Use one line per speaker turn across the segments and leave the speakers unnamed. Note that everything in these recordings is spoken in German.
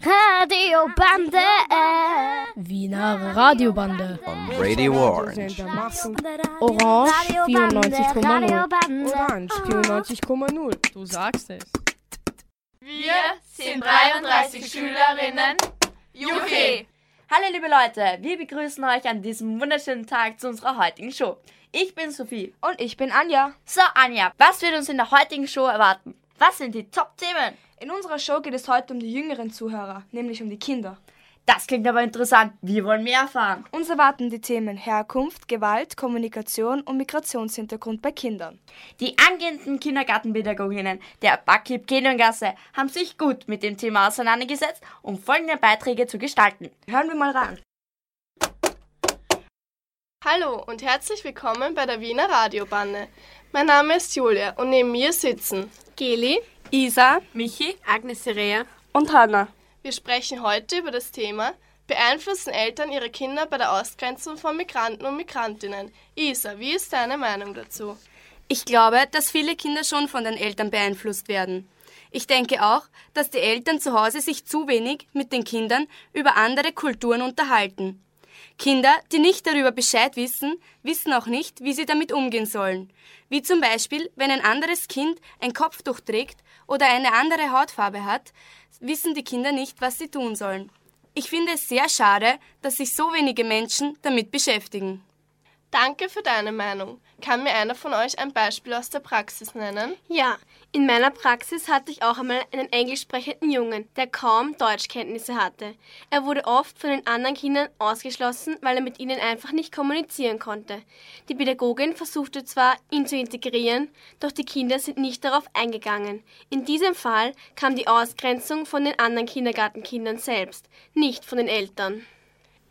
Radiobande.
Wiener Radiobande.
On Radio Orange.
Orange 94,0.
Orange 94,0.
Du sagst es.
Wir sind 33 Schülerinnen Juche.
Hallo liebe Leute, wir begrüßen euch an diesem wunderschönen Tag zu unserer heutigen Show. Ich bin Sophie.
Und ich bin Anja.
So Anja, was wird uns in der heutigen Show erwarten? Was sind die Top-Themen?
In unserer Show geht es heute um die jüngeren Zuhörer, nämlich um die Kinder.
Das klingt aber interessant. Wir wollen mehr erfahren.
Uns erwarten die Themen Herkunft, Gewalt, Kommunikation und Migrationshintergrund bei Kindern.
Die angehenden Kindergartenpädagoginnen der Backib Gasse haben sich gut mit dem Thema auseinandergesetzt, um folgende Beiträge zu gestalten. Hören wir mal rein.
Hallo und herzlich willkommen bei der Wiener Radiobande. Mein Name ist Julia und neben mir sitzen
Geli,
Isa,
Michi, Agnes Serea
und Hanna. Wir sprechen heute über das Thema Beeinflussen Eltern ihre Kinder bei der Ausgrenzung von Migranten und Migrantinnen? Isa, wie ist deine Meinung dazu?
Ich glaube, dass viele Kinder schon von den Eltern beeinflusst werden. Ich denke auch, dass die Eltern zu Hause sich zu wenig mit den Kindern über andere Kulturen unterhalten. Kinder, die nicht darüber Bescheid wissen, wissen auch nicht, wie sie damit umgehen sollen. Wie zum Beispiel, wenn ein anderes Kind ein Kopftuch trägt oder eine andere Hautfarbe hat, wissen die Kinder nicht, was sie tun sollen. Ich finde es sehr schade, dass sich so wenige Menschen damit beschäftigen.
Danke für deine Meinung. Kann mir einer von euch ein Beispiel aus der Praxis nennen?
Ja, in meiner Praxis hatte ich auch einmal einen englisch sprechenden Jungen, der kaum Deutschkenntnisse hatte. Er wurde oft von den anderen Kindern ausgeschlossen, weil er mit ihnen einfach nicht kommunizieren konnte. Die Pädagogin versuchte zwar, ihn zu integrieren, doch die Kinder sind nicht darauf eingegangen. In diesem Fall kam die Ausgrenzung von den anderen Kindergartenkindern selbst, nicht von den Eltern.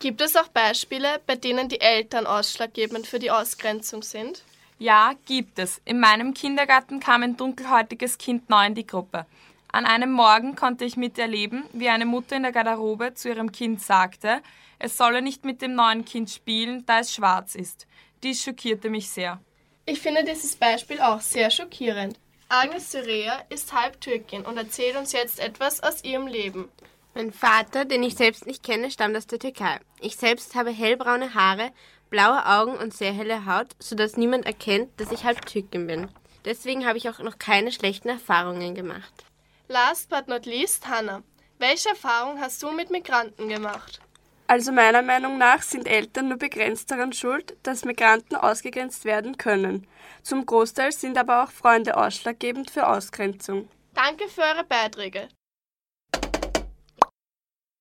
Gibt es auch Beispiele, bei denen die Eltern ausschlaggebend für die Ausgrenzung sind?
Ja, gibt es. In meinem Kindergarten kam ein dunkelhäutiges Kind neu in die Gruppe. An einem Morgen konnte ich miterleben, wie eine Mutter in der Garderobe zu ihrem Kind sagte, es solle nicht mit dem neuen Kind spielen, da es schwarz ist. Dies schockierte mich sehr.
Ich finde dieses Beispiel auch sehr schockierend. Agnes Syrea ist halb Türkin und erzählt uns jetzt etwas aus ihrem Leben.
Mein Vater, den ich selbst nicht kenne, stammt aus der Türkei. Ich selbst habe hellbraune Haare, blaue Augen und sehr helle Haut, sodass niemand erkennt, dass ich halb Türkin bin. Deswegen habe ich auch noch keine schlechten Erfahrungen gemacht.
Last but not least, Hannah. Welche Erfahrung hast du mit Migranten gemacht?
Also meiner Meinung nach sind Eltern nur begrenzt daran schuld, dass Migranten ausgegrenzt werden können. Zum Großteil sind aber auch Freunde ausschlaggebend für Ausgrenzung.
Danke für eure Beiträge.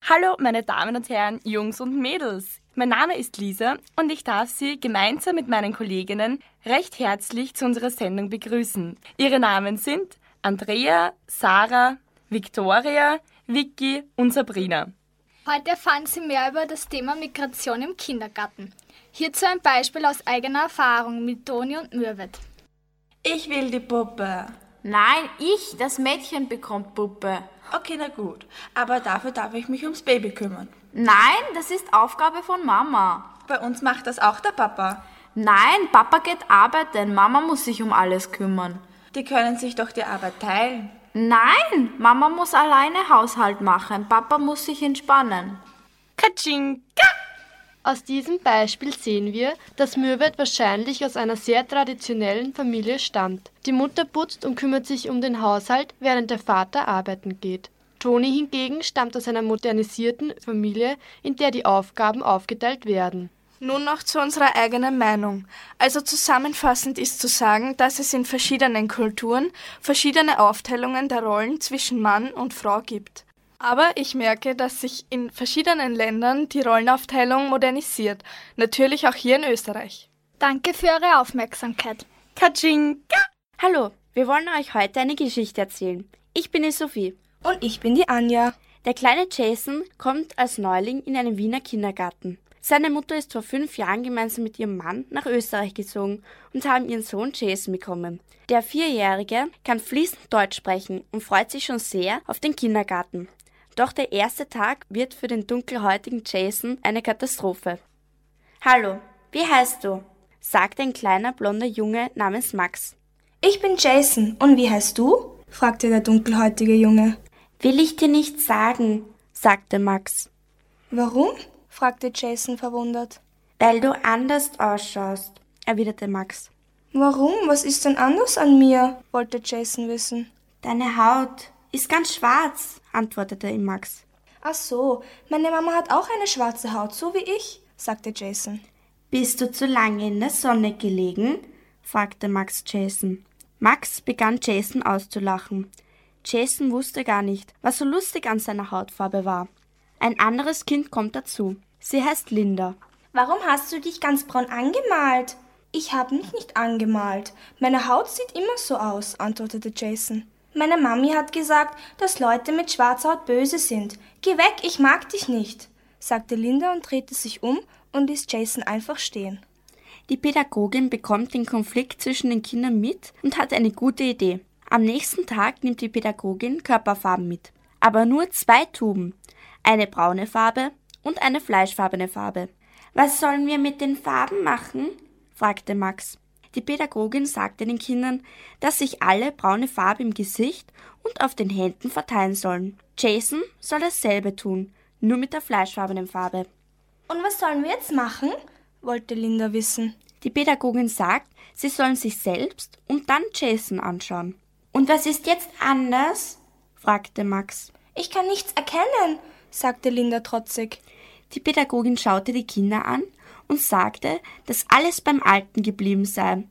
Hallo, meine Damen und Herren, Jungs und Mädels. Mein Name ist Lisa und ich darf Sie gemeinsam mit meinen Kolleginnen recht herzlich zu unserer Sendung begrüßen. Ihre Namen sind Andrea, Sarah, Victoria, Vicky und Sabrina.
Heute erfahren Sie mehr über das Thema Migration im Kindergarten. Hierzu ein Beispiel aus eigener Erfahrung mit Toni und Mürvet.
Ich will die Puppe.
Nein, ich, das Mädchen bekommt Puppe.
Okay, na gut. Aber dafür darf ich mich ums Baby kümmern.
Nein, das ist Aufgabe von Mama.
Bei uns macht das auch der Papa.
Nein, Papa geht arbeiten. Mama muss sich um alles kümmern.
Die können sich doch die Arbeit teilen.
Nein, Mama muss alleine Haushalt machen. Papa muss sich entspannen.
Katschinka! Aus diesem Beispiel sehen wir, dass Mürvet wahrscheinlich aus einer sehr traditionellen Familie stammt. Die Mutter putzt und kümmert sich um den Haushalt, während der Vater arbeiten geht. Toni hingegen stammt aus einer modernisierten Familie, in der die Aufgaben aufgeteilt werden.
Nun noch zu unserer eigenen Meinung. Also zusammenfassend ist zu sagen, dass es in verschiedenen Kulturen verschiedene Aufteilungen der Rollen zwischen Mann und Frau gibt. Aber ich merke, dass sich in verschiedenen Ländern die Rollenaufteilung modernisiert. Natürlich auch hier in Österreich.
Danke für eure Aufmerksamkeit.
Katschinka! Hallo, wir wollen euch heute eine Geschichte erzählen. Ich bin die Sophie.
Und ich bin die Anja.
Der kleine Jason kommt als Neuling in einen Wiener Kindergarten. Seine Mutter ist vor fünf Jahren gemeinsam mit ihrem Mann nach Österreich gezogen und haben ihren Sohn Jason bekommen. Der Vierjährige kann fließend Deutsch sprechen und freut sich schon sehr auf den Kindergarten. Doch der erste Tag wird für den dunkelhäutigen Jason eine Katastrophe. Hallo, wie heißt du? sagt ein kleiner blonder Junge namens Max.
Ich bin Jason, und wie heißt du? fragte der dunkelhäutige Junge.
Will ich dir nicht sagen, sagte Max.
Warum? fragte Jason verwundert.
Weil du anders ausschaust, erwiderte Max.
Warum? Was ist denn anders an mir? wollte Jason wissen.
Deine Haut ist ganz schwarz, antwortete ihm Max.
Ach so, meine Mama hat auch eine schwarze Haut, so wie ich, sagte Jason.
Bist du zu lange in der Sonne gelegen? fragte Max Jason. Max begann Jason auszulachen. Jason wusste gar nicht, was so lustig an seiner Hautfarbe war. Ein anderes Kind kommt dazu. Sie heißt Linda.
Warum hast du dich ganz braun angemalt? Ich habe mich nicht angemalt. Meine Haut sieht immer so aus, antwortete Jason. Meine Mami hat gesagt, dass Leute mit schwarzer Haut böse sind. Geh weg, ich mag dich nicht, sagte Linda und drehte sich um und ließ Jason einfach stehen.
Die Pädagogin bekommt den Konflikt zwischen den Kindern mit und hat eine gute Idee. Am nächsten Tag nimmt die Pädagogin Körperfarben mit. Aber nur zwei Tuben. Eine braune Farbe und eine fleischfarbene Farbe. Was sollen wir mit den Farben machen? fragte Max. Die Pädagogin sagte den Kindern, dass sich alle braune Farbe im Gesicht und auf den Händen verteilen sollen. Jason soll dasselbe tun, nur mit der fleischfarbenen Farbe.
Und was sollen wir jetzt machen? wollte Linda wissen.
Die Pädagogin sagt, sie sollen sich selbst und dann Jason anschauen. Und was ist jetzt anders? fragte Max.
Ich kann nichts erkennen, sagte Linda trotzig.
Die Pädagogin schaute die Kinder an und sagte, dass alles beim Alten geblieben sei,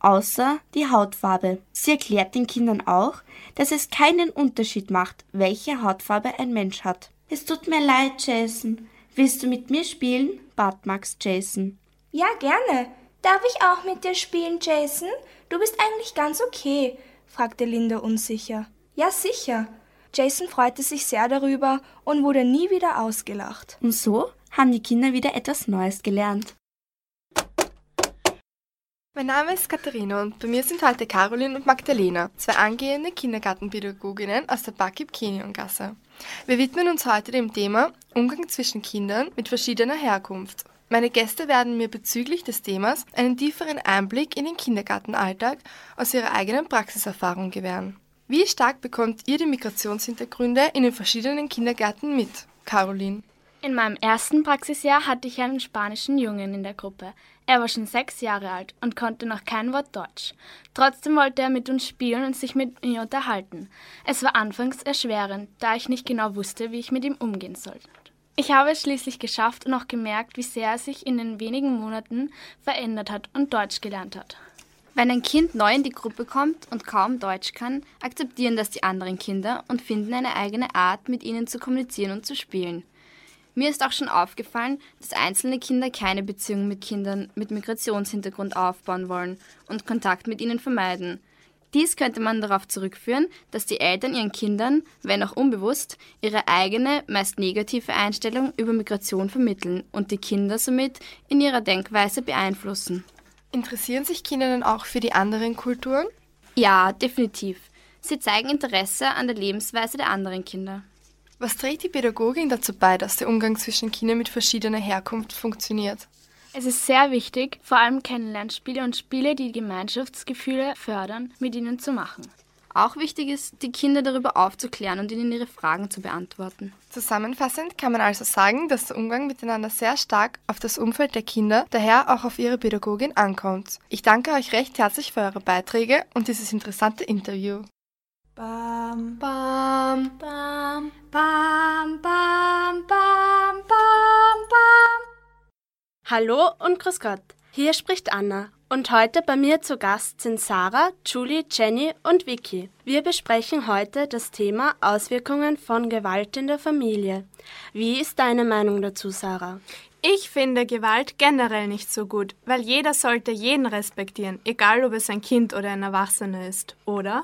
außer die Hautfarbe. Sie erklärt den Kindern auch, dass es keinen Unterschied macht, welche Hautfarbe ein Mensch hat. Es tut mir leid, Jason. Willst du mit mir spielen? bat Max Jason.
Ja, gerne. Darf ich auch mit dir spielen, Jason? Du bist eigentlich ganz okay, fragte Linda unsicher. Ja, sicher. Jason freute sich sehr darüber und wurde nie wieder ausgelacht.
Und so haben die Kinder wieder etwas Neues gelernt.
Mein Name ist Katharina und bei mir sind heute Caroline und Magdalena, zwei angehende Kindergartenpädagoginnen aus der Bakib Keniongasse. Wir widmen uns heute dem Thema Umgang zwischen Kindern mit verschiedener Herkunft. Meine Gäste werden mir bezüglich des Themas einen tieferen Einblick in den Kindergartenalltag aus ihrer eigenen Praxiserfahrung gewähren. Wie stark bekommt ihr die Migrationshintergründe in den verschiedenen Kindergärten mit, Caroline?
In meinem ersten Praxisjahr hatte ich einen spanischen Jungen in der Gruppe. Er war schon sechs Jahre alt und konnte noch kein Wort Deutsch. Trotzdem wollte er mit uns spielen und sich mit mir unterhalten. Es war anfangs erschwerend, da ich nicht genau wusste, wie ich mit ihm umgehen sollte. Ich habe es schließlich geschafft und auch gemerkt, wie sehr er sich in den wenigen Monaten verändert hat und Deutsch gelernt hat.
Wenn ein Kind neu in die Gruppe kommt und kaum Deutsch kann, akzeptieren das die anderen Kinder und finden eine eigene Art, mit ihnen zu kommunizieren und zu spielen. Mir ist auch schon aufgefallen, dass einzelne Kinder keine Beziehung mit Kindern mit Migrationshintergrund aufbauen wollen und Kontakt mit ihnen vermeiden. Dies könnte man darauf zurückführen, dass die Eltern ihren Kindern, wenn auch unbewusst, ihre eigene, meist negative Einstellung über Migration vermitteln und die Kinder somit in ihrer Denkweise beeinflussen.
Interessieren sich Kinder dann auch für die anderen Kulturen?
Ja, definitiv. Sie zeigen Interesse an der Lebensweise der anderen Kinder.
Was trägt die Pädagogin dazu bei, dass der Umgang zwischen Kindern mit verschiedener Herkunft funktioniert?
Es ist sehr wichtig, vor allem Kennenlernspiele und Spiele, die Gemeinschaftsgefühle fördern, mit ihnen zu machen.
Auch wichtig ist, die Kinder darüber aufzuklären und ihnen ihre Fragen zu beantworten.
Zusammenfassend kann man also sagen, dass der Umgang miteinander sehr stark auf das Umfeld der Kinder, daher auch auf ihre Pädagogin ankommt. Ich danke euch recht herzlich für eure Beiträge und dieses interessante Interview.
Bam, bam, bam, bam, bam, bam, bam, bam.
Hallo und grüß Gott. Hier spricht Anna. Und heute bei mir zu Gast sind Sarah, Julie, Jenny und Vicky. Wir besprechen heute das Thema Auswirkungen von Gewalt in der Familie. Wie ist deine Meinung dazu, Sarah?
Ich finde Gewalt generell nicht so gut, weil jeder sollte jeden respektieren, egal ob es ein Kind oder ein Erwachsener ist, oder?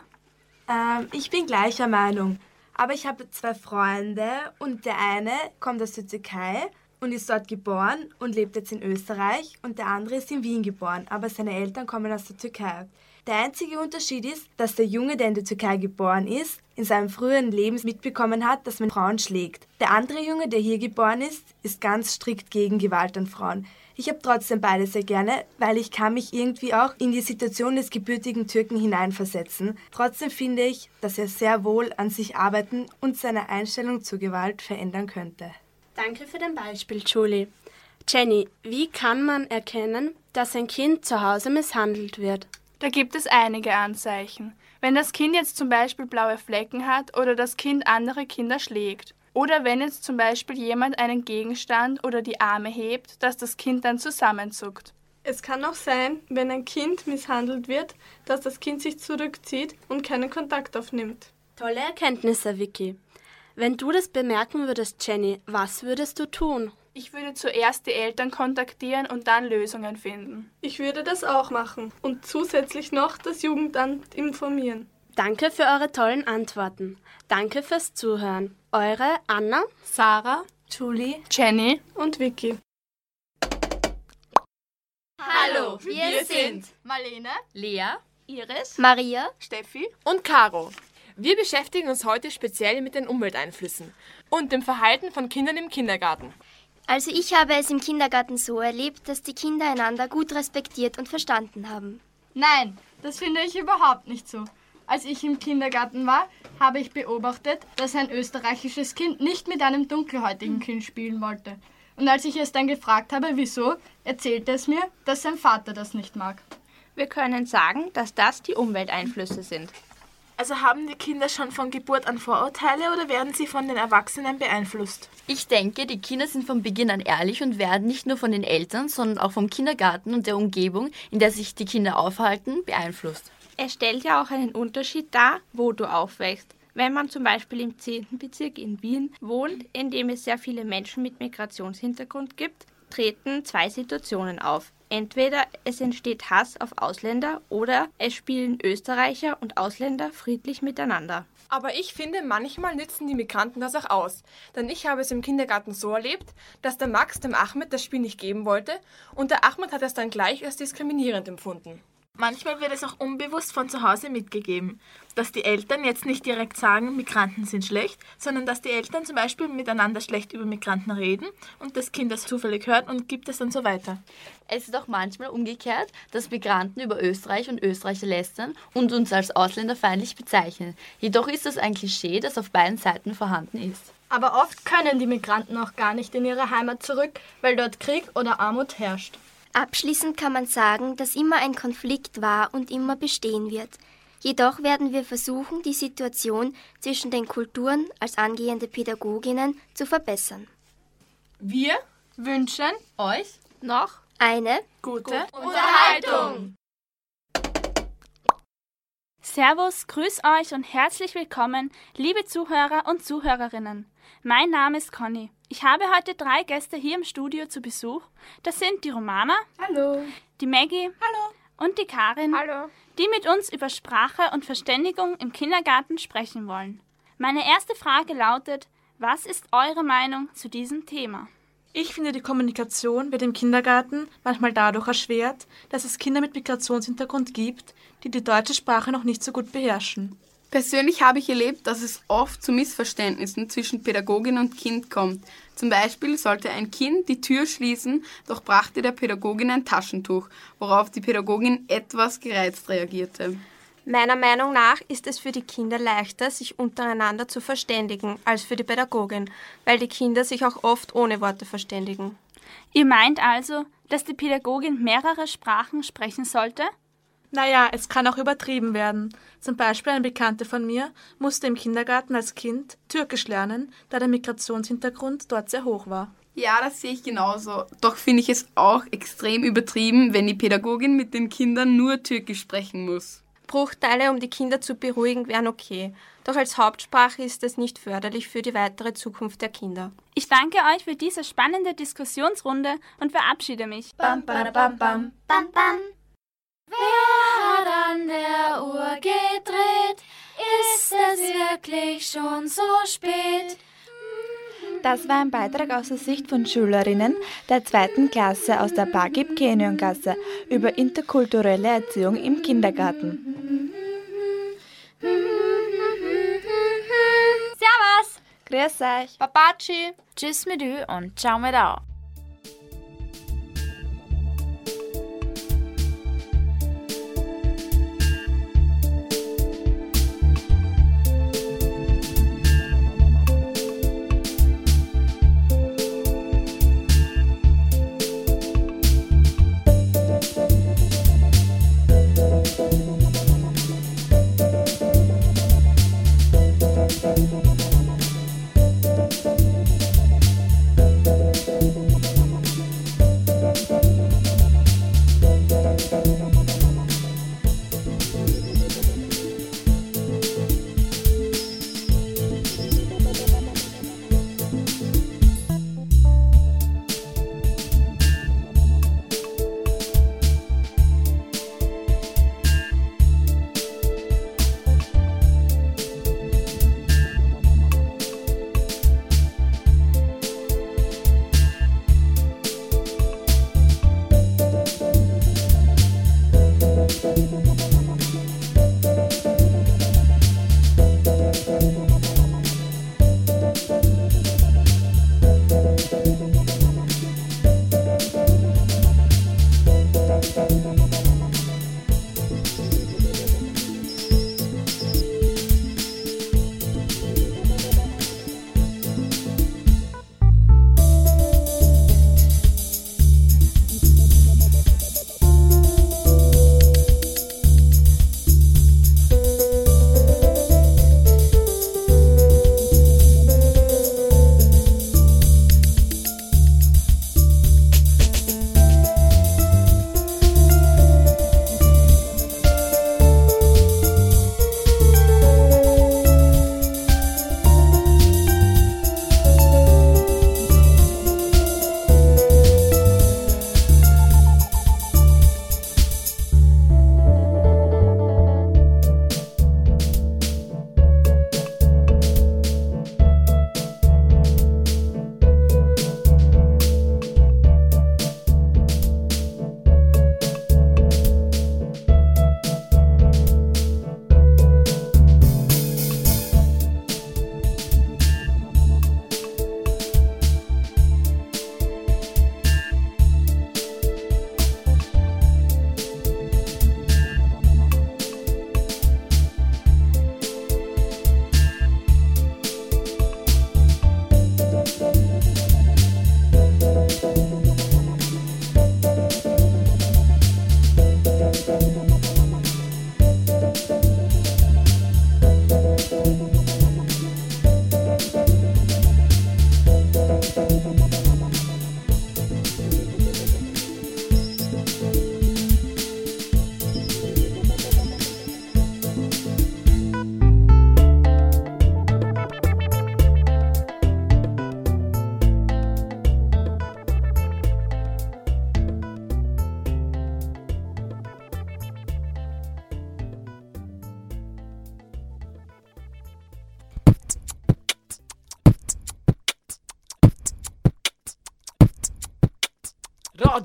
Ähm, ich bin gleicher Meinung. Aber ich habe zwei Freunde und der eine kommt aus der Türkei und ist dort geboren und lebt jetzt in Österreich und der andere ist in Wien geboren, aber seine Eltern kommen aus der Türkei. Der einzige Unterschied ist, dass der Junge, der in der Türkei geboren ist, in seinem früheren Leben mitbekommen hat, dass man Frauen schlägt. Der andere Junge, der hier geboren ist, ist ganz strikt gegen Gewalt an Frauen. Ich habe trotzdem beide sehr gerne, weil ich kann mich irgendwie auch in die Situation des gebürtigen Türken hineinversetzen. Trotzdem finde ich, dass er sehr wohl an sich arbeiten und seine Einstellung zur Gewalt verändern könnte.
Danke für dein Beispiel, Julie. Jenny, wie kann man erkennen, dass ein Kind zu Hause misshandelt wird?
Da gibt es einige Anzeichen. Wenn das Kind jetzt zum Beispiel blaue Flecken hat oder das Kind andere Kinder schlägt. Oder wenn jetzt zum Beispiel jemand einen Gegenstand oder die Arme hebt, dass das Kind dann zusammenzuckt.
Es kann auch sein, wenn ein Kind misshandelt wird, dass das Kind sich zurückzieht und keinen Kontakt aufnimmt.
Tolle Erkenntnisse, Vicky. Wenn du das bemerken würdest, Jenny, was würdest du tun?
Ich würde zuerst die Eltern kontaktieren und dann Lösungen finden.
Ich würde das auch machen und zusätzlich noch das Jugendamt informieren.
Danke für eure tollen Antworten. Danke fürs Zuhören. Eure Anna,
Sarah,
Julie,
Jenny
und Vicky.
Hallo, wir sind
Marlene,
Lea,
Iris,
Maria,
Steffi
und Caro. Wir beschäftigen uns heute speziell mit den Umwelteinflüssen und dem Verhalten von Kindern im Kindergarten.
Also ich habe es im Kindergarten so erlebt, dass die Kinder einander gut respektiert und verstanden haben.
Nein, das finde ich überhaupt nicht so. Als ich im Kindergarten war, habe ich beobachtet, dass ein österreichisches Kind nicht mit einem dunkelhäutigen Kind spielen wollte. Und als ich es dann gefragt habe, wieso, erzählte es mir, dass sein Vater das nicht mag.
Wir können sagen, dass das die Umwelteinflüsse sind.
Also haben die Kinder schon von Geburt an Vorurteile oder werden sie von den Erwachsenen beeinflusst?
Ich denke, die Kinder sind von Beginn an ehrlich und werden nicht nur von den Eltern, sondern auch vom Kindergarten und der Umgebung, in der sich die Kinder aufhalten, beeinflusst.
Es stellt ja auch einen Unterschied dar, wo du aufwächst. Wenn man zum Beispiel im 10. Bezirk in Wien wohnt, in dem es sehr viele Menschen mit Migrationshintergrund gibt, treten zwei Situationen auf. Entweder es entsteht Hass auf Ausländer oder es spielen Österreicher und Ausländer friedlich miteinander.
Aber ich finde, manchmal nützen die Migranten das auch aus. Denn ich habe es im Kindergarten so erlebt, dass der Max dem Ahmed das Spiel nicht geben wollte und der Ahmed hat es dann gleich als diskriminierend empfunden.
Manchmal wird es auch unbewusst von zu Hause mitgegeben, dass die Eltern jetzt nicht direkt sagen, Migranten sind schlecht, sondern dass die Eltern zum Beispiel miteinander schlecht über Migranten reden und das Kind das zufällig hört und gibt es dann so weiter.
Es ist auch manchmal umgekehrt, dass Migranten über Österreich und Österreicher lästern und uns als ausländerfeindlich bezeichnen. Jedoch ist das ein Klischee, das auf beiden Seiten vorhanden ist.
Aber oft können die Migranten auch gar nicht in ihre Heimat zurück, weil dort Krieg oder Armut herrscht.
Abschließend kann man sagen, dass immer ein Konflikt war und immer bestehen wird. Jedoch werden wir versuchen, die Situation zwischen den Kulturen als angehende Pädagoginnen zu verbessern.
Wir wünschen euch
noch
eine
gute
Unterhaltung.
Servus, grüß euch und herzlich willkommen, liebe Zuhörer und Zuhörerinnen. Mein Name ist Conny. Ich habe heute drei Gäste hier im Studio zu Besuch. Das sind die Romana.
Hallo.
Die Maggie.
Hallo.
Und die Karin.
Hallo.
Die mit uns über Sprache und Verständigung im Kindergarten sprechen wollen. Meine erste Frage lautet, was ist eure Meinung zu diesem Thema?
Ich finde, die Kommunikation wird im Kindergarten manchmal dadurch erschwert, dass es Kinder mit Migrationshintergrund gibt, die die deutsche Sprache noch nicht so gut beherrschen.
Persönlich habe ich erlebt, dass es oft zu Missverständnissen zwischen Pädagogin und Kind kommt. Zum Beispiel sollte ein Kind die Tür schließen, doch brachte der Pädagogin ein Taschentuch, worauf die Pädagogin etwas gereizt reagierte.
Meiner Meinung nach ist es für die Kinder leichter, sich untereinander zu verständigen, als für die Pädagogin, weil die Kinder sich auch oft ohne Worte verständigen.
Ihr meint also, dass die Pädagogin mehrere Sprachen sprechen sollte?
Naja, es kann auch übertrieben werden. Zum Beispiel eine Bekannte von mir musste im Kindergarten als Kind Türkisch lernen, da der Migrationshintergrund dort sehr hoch war.
Ja, das sehe ich genauso. Doch finde ich es auch extrem übertrieben, wenn die Pädagogin mit den Kindern nur Türkisch sprechen muss.
Bruchteile, um die Kinder zu beruhigen, wären okay. Doch als Hauptsprache ist es nicht förderlich für die weitere Zukunft der Kinder.
Ich danke euch für diese spannende Diskussionsrunde und verabschiede mich.
Bam, bam, bam, bam.
Bam, bam.
Wer hat an der Uhr gedreht? Ist es wirklich schon so spät?
Das war ein Beitrag aus der Sicht von Schülerinnen der zweiten Klasse aus der Bagib Keniongasse über interkulturelle Erziehung im Kindergarten.
Servus!
Grüß euch!
Babaci!
Tschüss mit Ü und ciao mit Au!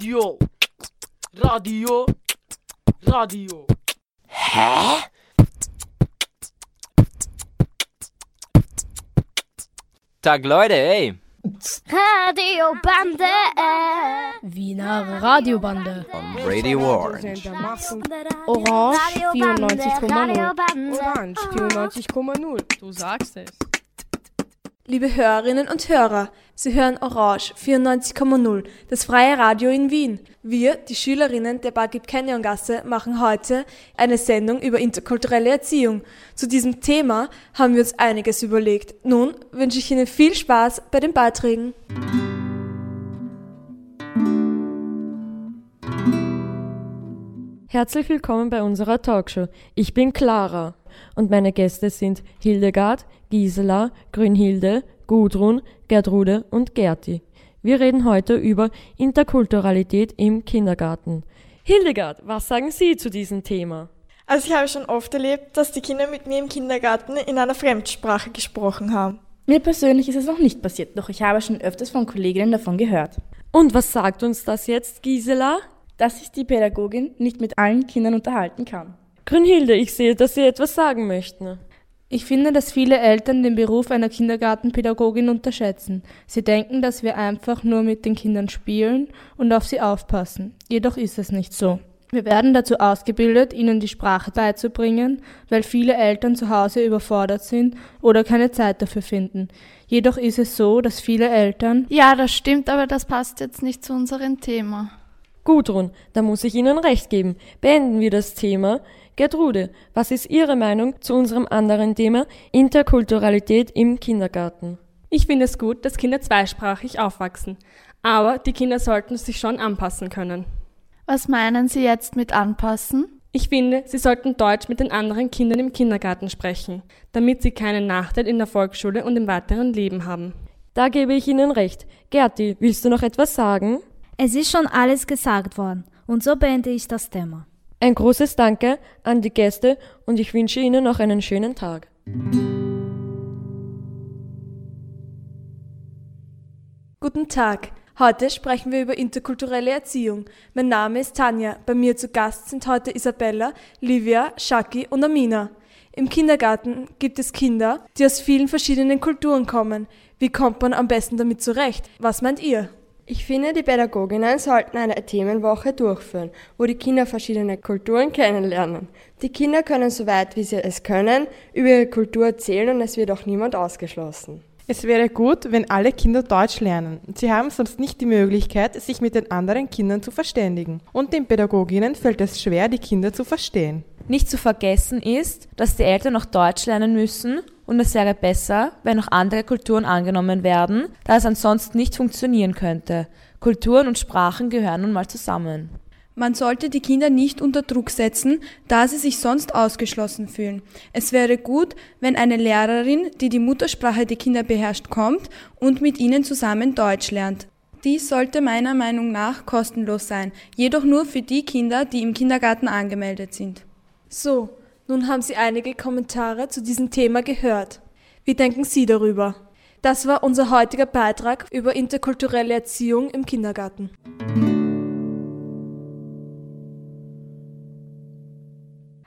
Radio. Radio. Radio.
Hä? Tag Leute, ey.
Radiobande.
Wiener Radiobande.
On Radio Orange.
Orange 94,0.
Orange
94,0. Du sagst es.
Liebe Hörerinnen und Hörer, Sie hören Orange 94,0, das freie Radio in Wien. Wir, die Schülerinnen der Bagib Canyon Gasse, machen heute eine Sendung über interkulturelle Erziehung. Zu diesem Thema haben wir uns einiges überlegt. Nun wünsche ich Ihnen viel Spaß bei den Beiträgen.
Herzlich willkommen bei unserer Talkshow. Ich bin Clara und meine Gäste sind Hildegard, Gisela, Grünhilde, Gudrun, Gertrude und Gerti. Wir reden heute über Interkulturalität im Kindergarten. Hildegard, was sagen Sie zu diesem Thema?
Also ich habe schon oft erlebt, dass die Kinder mit mir im Kindergarten in einer Fremdsprache gesprochen haben.
Mir persönlich ist es noch nicht passiert, doch ich habe schon öfters von Kolleginnen davon gehört.
Und was sagt uns das jetzt, Gisela?
Dass sich die Pädagogin nicht mit allen Kindern unterhalten kann.
Grünhilde, ich sehe, dass Sie etwas sagen möchten.
Ich finde, dass viele Eltern den Beruf einer Kindergartenpädagogin unterschätzen. Sie denken, dass wir einfach nur mit den Kindern spielen und auf sie aufpassen. Jedoch ist es nicht so. Wir werden dazu ausgebildet, ihnen die Sprache beizubringen, weil viele Eltern zu Hause überfordert sind oder keine Zeit dafür finden. Jedoch ist es so, dass viele Eltern.
Ja, das stimmt, aber das passt jetzt nicht zu unserem Thema.
Gudrun, da muss ich Ihnen recht geben. Beenden wir das Thema. Gertrude, was ist Ihre Meinung zu unserem anderen Thema Interkulturalität im Kindergarten?
Ich finde es gut, dass Kinder zweisprachig aufwachsen. Aber die Kinder sollten sich schon anpassen können.
Was meinen Sie jetzt mit anpassen?
Ich finde, sie sollten Deutsch mit den anderen Kindern im Kindergarten sprechen, damit sie keinen Nachteil in der Volksschule und im weiteren Leben haben.
Da gebe ich Ihnen recht. Gerti, willst du noch etwas sagen?
Es ist schon alles gesagt worden und so beende ich das Thema.
Ein großes Danke an die Gäste und ich wünsche Ihnen noch einen schönen Tag.
Guten Tag. Heute sprechen wir über interkulturelle Erziehung. Mein Name ist Tanja. Bei mir zu Gast sind heute Isabella, Livia, Shaki und Amina. Im Kindergarten gibt es Kinder, die aus vielen verschiedenen Kulturen kommen. Wie kommt man am besten damit zurecht? Was meint ihr?
Ich finde, die Pädagoginnen sollten eine Themenwoche durchführen, wo die Kinder verschiedene Kulturen kennenlernen. Die Kinder können soweit wie sie es können über ihre Kultur erzählen und es wird auch niemand ausgeschlossen.
Es wäre gut, wenn alle Kinder Deutsch lernen. Sie haben sonst nicht die Möglichkeit, sich mit den anderen Kindern zu verständigen. Und den Pädagoginnen fällt es schwer, die Kinder zu verstehen.
Nicht zu vergessen ist, dass die Eltern noch Deutsch lernen müssen und es wäre besser, wenn auch andere Kulturen angenommen werden, da es ansonsten nicht funktionieren könnte. Kulturen und Sprachen gehören nun mal zusammen.
Man sollte die Kinder nicht unter Druck setzen, da sie sich sonst ausgeschlossen fühlen. Es wäre gut, wenn eine Lehrerin, die die Muttersprache der Kinder beherrscht, kommt und mit ihnen zusammen Deutsch lernt. Dies sollte meiner Meinung nach kostenlos sein, jedoch nur für die Kinder, die im Kindergarten angemeldet sind. So, nun haben Sie einige Kommentare zu diesem Thema gehört. Wie denken Sie darüber? Das war unser heutiger Beitrag über interkulturelle Erziehung im Kindergarten.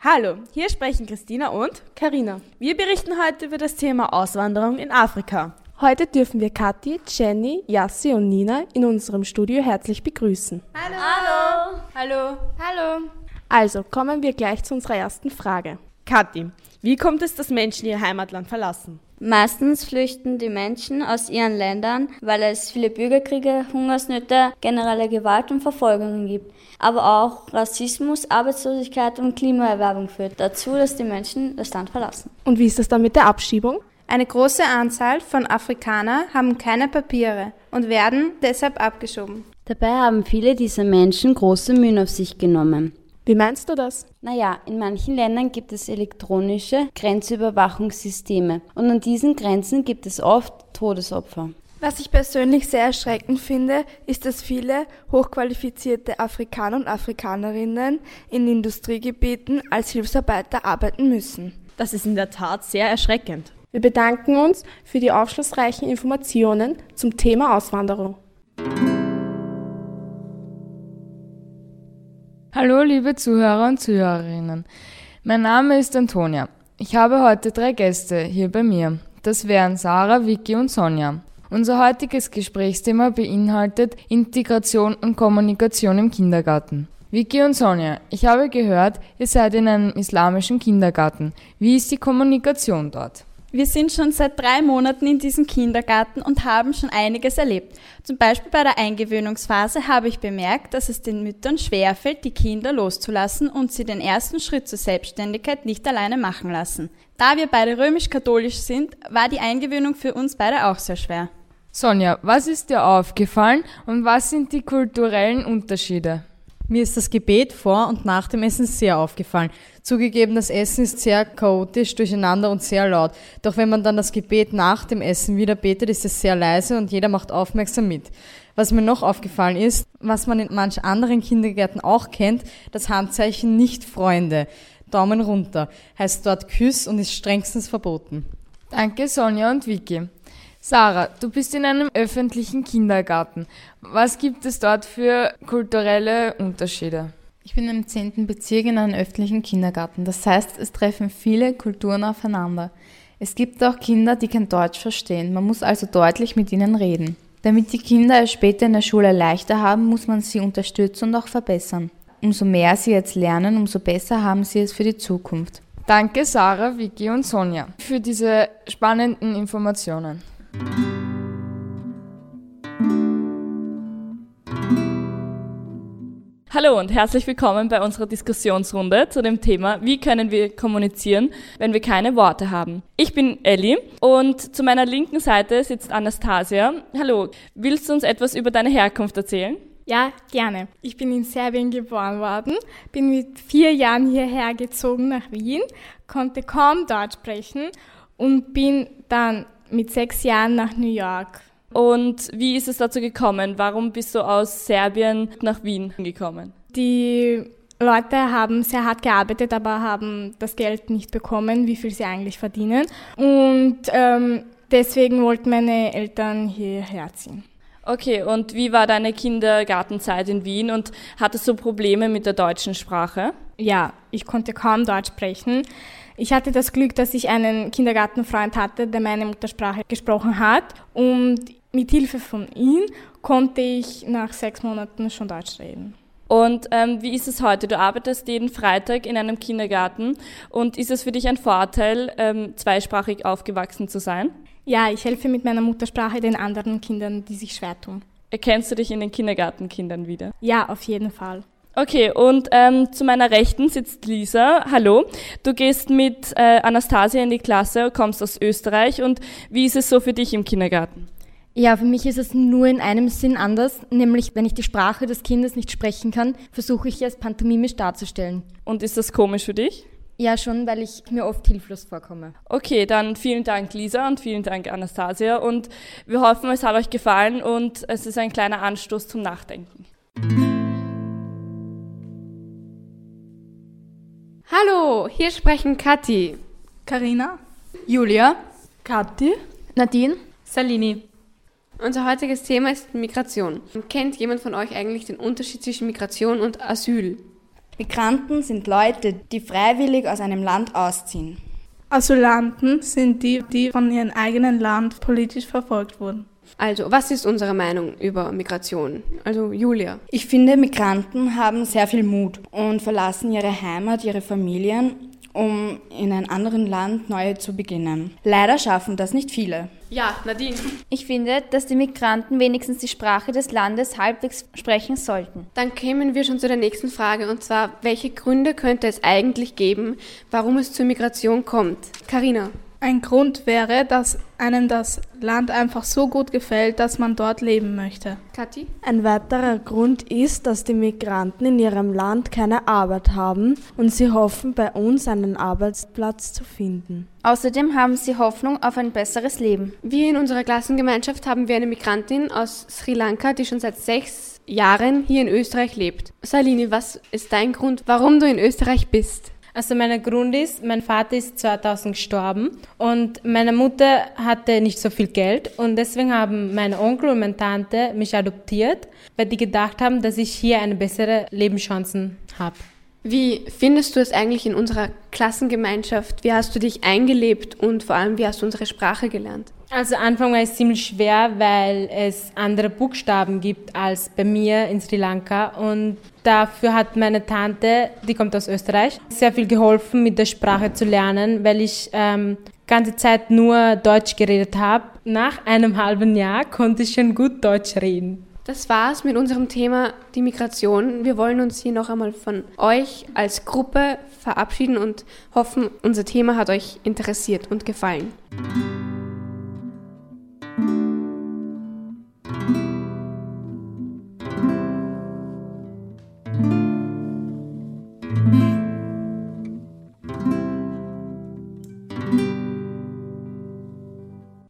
Hallo, hier sprechen Christina und
Karina.
Wir berichten heute über das Thema Auswanderung in Afrika.
Heute dürfen wir Kathi, Jenny, Yassi und Nina in unserem Studio herzlich begrüßen.
Hallo. Hallo.
Hallo.
Also kommen wir gleich zu unserer ersten Frage.
Kathi, wie kommt es, dass Menschen ihr Heimatland verlassen?
Meistens flüchten die Menschen aus ihren Ländern, weil es viele Bürgerkriege, Hungersnöte, generelle Gewalt und Verfolgungen gibt. Aber auch Rassismus, Arbeitslosigkeit und Klimaerwerbung führt dazu, dass die Menschen das Land verlassen.
Und wie ist das dann mit der Abschiebung?
Eine große Anzahl von Afrikanern haben keine Papiere und werden deshalb abgeschoben.
Dabei haben viele dieser Menschen große Mühen auf sich genommen.
Wie meinst du das?
Naja, in manchen Ländern gibt es elektronische Grenzüberwachungssysteme und an diesen Grenzen gibt es oft Todesopfer.
Was ich persönlich sehr erschreckend finde, ist, dass viele hochqualifizierte Afrikaner und Afrikanerinnen in Industriegebieten als Hilfsarbeiter arbeiten müssen.
Das ist in der Tat sehr erschreckend.
Wir bedanken uns für die aufschlussreichen Informationen zum Thema Auswanderung.
Hallo liebe Zuhörer und Zuhörerinnen. Mein Name ist Antonia. Ich habe heute drei Gäste hier bei mir. Das wären Sarah, Vicky und Sonja. Unser heutiges Gesprächsthema beinhaltet Integration und Kommunikation im Kindergarten. Vicky und Sonja, ich habe gehört, ihr seid in einem islamischen Kindergarten. Wie ist die Kommunikation dort?
Wir sind schon seit drei Monaten in diesem Kindergarten und haben schon einiges erlebt. Zum Beispiel bei der Eingewöhnungsphase habe ich bemerkt, dass es den Müttern schwerfällt, die Kinder loszulassen und sie den ersten Schritt zur Selbstständigkeit nicht alleine machen lassen. Da wir beide römisch-katholisch sind, war die Eingewöhnung für uns beide auch sehr schwer.
Sonja, was ist dir aufgefallen und was sind die kulturellen Unterschiede?
Mir ist das Gebet vor und nach dem Essen sehr aufgefallen. Zugegeben, das Essen ist sehr chaotisch, durcheinander und sehr laut. Doch wenn man dann das Gebet nach dem Essen wieder betet, ist es sehr leise und jeder macht aufmerksam mit. Was mir noch aufgefallen ist, was man in manch anderen Kindergärten auch kennt, das Handzeichen nicht Freunde. Daumen runter heißt dort Küss und ist strengstens verboten.
Danke Sonja und Vicky.
Sarah, du bist in einem öffentlichen Kindergarten. Was gibt es dort für kulturelle Unterschiede?
Ich bin im 10. Bezirk in einem öffentlichen Kindergarten. Das heißt, es treffen viele Kulturen aufeinander. Es gibt auch Kinder, die kein Deutsch verstehen. Man muss also deutlich mit ihnen reden. Damit die Kinder es später in der Schule leichter haben, muss man sie unterstützen und auch verbessern. Umso mehr sie jetzt lernen, umso besser haben sie es für die Zukunft.
Danke Sarah, Vicky und Sonja für diese spannenden Informationen.
Hallo und herzlich willkommen bei unserer Diskussionsrunde zu dem Thema, wie können wir kommunizieren, wenn wir keine Worte haben. Ich bin Ellie und zu meiner linken Seite sitzt Anastasia. Hallo, willst du uns etwas über deine Herkunft erzählen?
Ja, gerne. Ich bin in Serbien geboren worden, bin mit vier Jahren hierher gezogen nach Wien, konnte kaum Deutsch sprechen und bin dann mit sechs Jahren nach New York.
Und wie ist es dazu gekommen? Warum bist du aus Serbien nach Wien gekommen?
Die Leute haben sehr hart gearbeitet, aber haben das Geld nicht bekommen, wie viel sie eigentlich verdienen. Und ähm, deswegen wollten meine Eltern hierher ziehen.
Okay, und wie war deine Kindergartenzeit in Wien und hattest du Probleme mit der deutschen Sprache?
Ja, ich konnte kaum Deutsch sprechen. Ich hatte das Glück, dass ich einen Kindergartenfreund hatte, der meine Muttersprache gesprochen hat. Und mit Hilfe von ihm konnte ich nach sechs Monaten schon Deutsch reden.
Und ähm, wie ist es heute? Du arbeitest jeden Freitag in einem Kindergarten und ist es für dich ein Vorteil, ähm, zweisprachig aufgewachsen zu sein?
Ja, ich helfe mit meiner Muttersprache den anderen Kindern, die sich schwer tun.
Erkennst du dich in den Kindergartenkindern wieder?
Ja, auf jeden Fall.
Okay, und ähm, zu meiner Rechten sitzt Lisa. Hallo. Du gehst mit äh, Anastasia in die Klasse, kommst aus Österreich. Und wie ist es so für dich im Kindergarten?
Ja, für mich ist es nur in einem Sinn anders, nämlich wenn ich die Sprache des Kindes nicht sprechen kann, versuche ich es pantomimisch darzustellen.
Und ist das komisch für dich?
Ja, schon, weil ich mir oft hilflos vorkomme.
Okay, dann vielen Dank Lisa und vielen Dank Anastasia und wir hoffen, es hat euch gefallen und es ist ein kleiner Anstoß zum Nachdenken.
Hallo, hier sprechen Kathi,
Karina,
Julia,
Kathi,
Nadine, Salini. Unser heutiges Thema ist Migration. Kennt jemand von euch eigentlich den Unterschied zwischen Migration und Asyl?
Migranten sind Leute, die freiwillig aus einem Land ausziehen.
Asylanten sind die, die von ihrem eigenen Land politisch verfolgt wurden.
Also, was ist unsere Meinung über Migration? Also, Julia.
Ich finde, Migranten haben sehr viel Mut und verlassen ihre Heimat, ihre Familien, um in einem anderen Land neu zu beginnen. Leider schaffen das nicht viele.
Ja, Nadine.
Ich finde, dass die Migranten wenigstens die Sprache des Landes halbwegs sprechen sollten.
Dann kämen wir schon zu der nächsten Frage und zwar, welche Gründe könnte es eigentlich geben, warum es zur Migration kommt? Karina.
Ein Grund wäre, dass einem das Land einfach so gut gefällt, dass man dort leben möchte.
Kathi?
Ein weiterer Grund ist, dass die Migranten in ihrem Land keine Arbeit haben und sie hoffen, bei uns einen Arbeitsplatz zu finden.
Außerdem haben sie Hoffnung auf ein besseres Leben.
Wir in unserer Klassengemeinschaft haben wir eine Migrantin aus Sri Lanka, die schon seit sechs Jahren hier in Österreich lebt. Salini, was ist dein Grund, warum du in Österreich bist?
Also mein Grund ist, mein Vater ist 2000 gestorben und meine Mutter hatte nicht so viel Geld und deswegen haben mein Onkel und meine Tante mich adoptiert, weil die gedacht haben, dass ich hier eine bessere Lebenschancen habe.
Wie findest du es eigentlich in unserer Klassengemeinschaft? Wie hast du dich eingelebt und vor allem, wie hast du unsere Sprache gelernt?
Also Anfang war es ziemlich schwer, weil es andere Buchstaben gibt als bei mir in Sri Lanka und dafür hat meine Tante, die kommt aus Österreich, sehr viel geholfen, mit der Sprache zu lernen, weil ich ähm, ganze Zeit nur Deutsch geredet habe. Nach einem halben Jahr konnte ich schon gut Deutsch reden.
Das war's mit unserem Thema die Migration. Wir wollen uns hier noch einmal von euch als Gruppe verabschieden und hoffen, unser Thema hat euch interessiert und gefallen.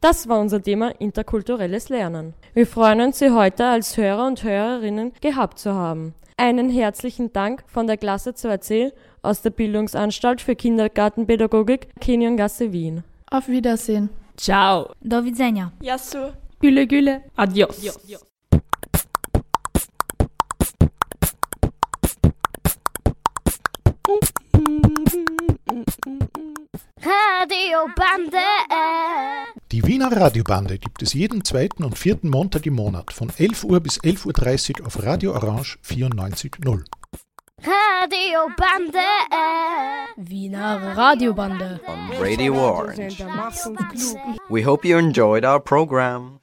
Das war unser Thema interkulturelles Lernen. Wir freuen uns, Sie heute als Hörer und Hörerinnen gehabt zu haben. Einen herzlichen Dank von der Klasse 2c aus der Bildungsanstalt für Kindergartenpädagogik Keniongasse Wien.
Auf Wiedersehen.
Ciao.
Do widzenia.
Yasu.
Güle güle. Adios.
Radiobande.
Die Wiener Radiobande gibt es jeden zweiten und vierten Montag im Monat von 11 Uhr bis 11.30 Uhr auf Radio Orange 94.0.
Radiobande.
Wiener Radiobande.
On Radio Orange. We hope you enjoyed our program.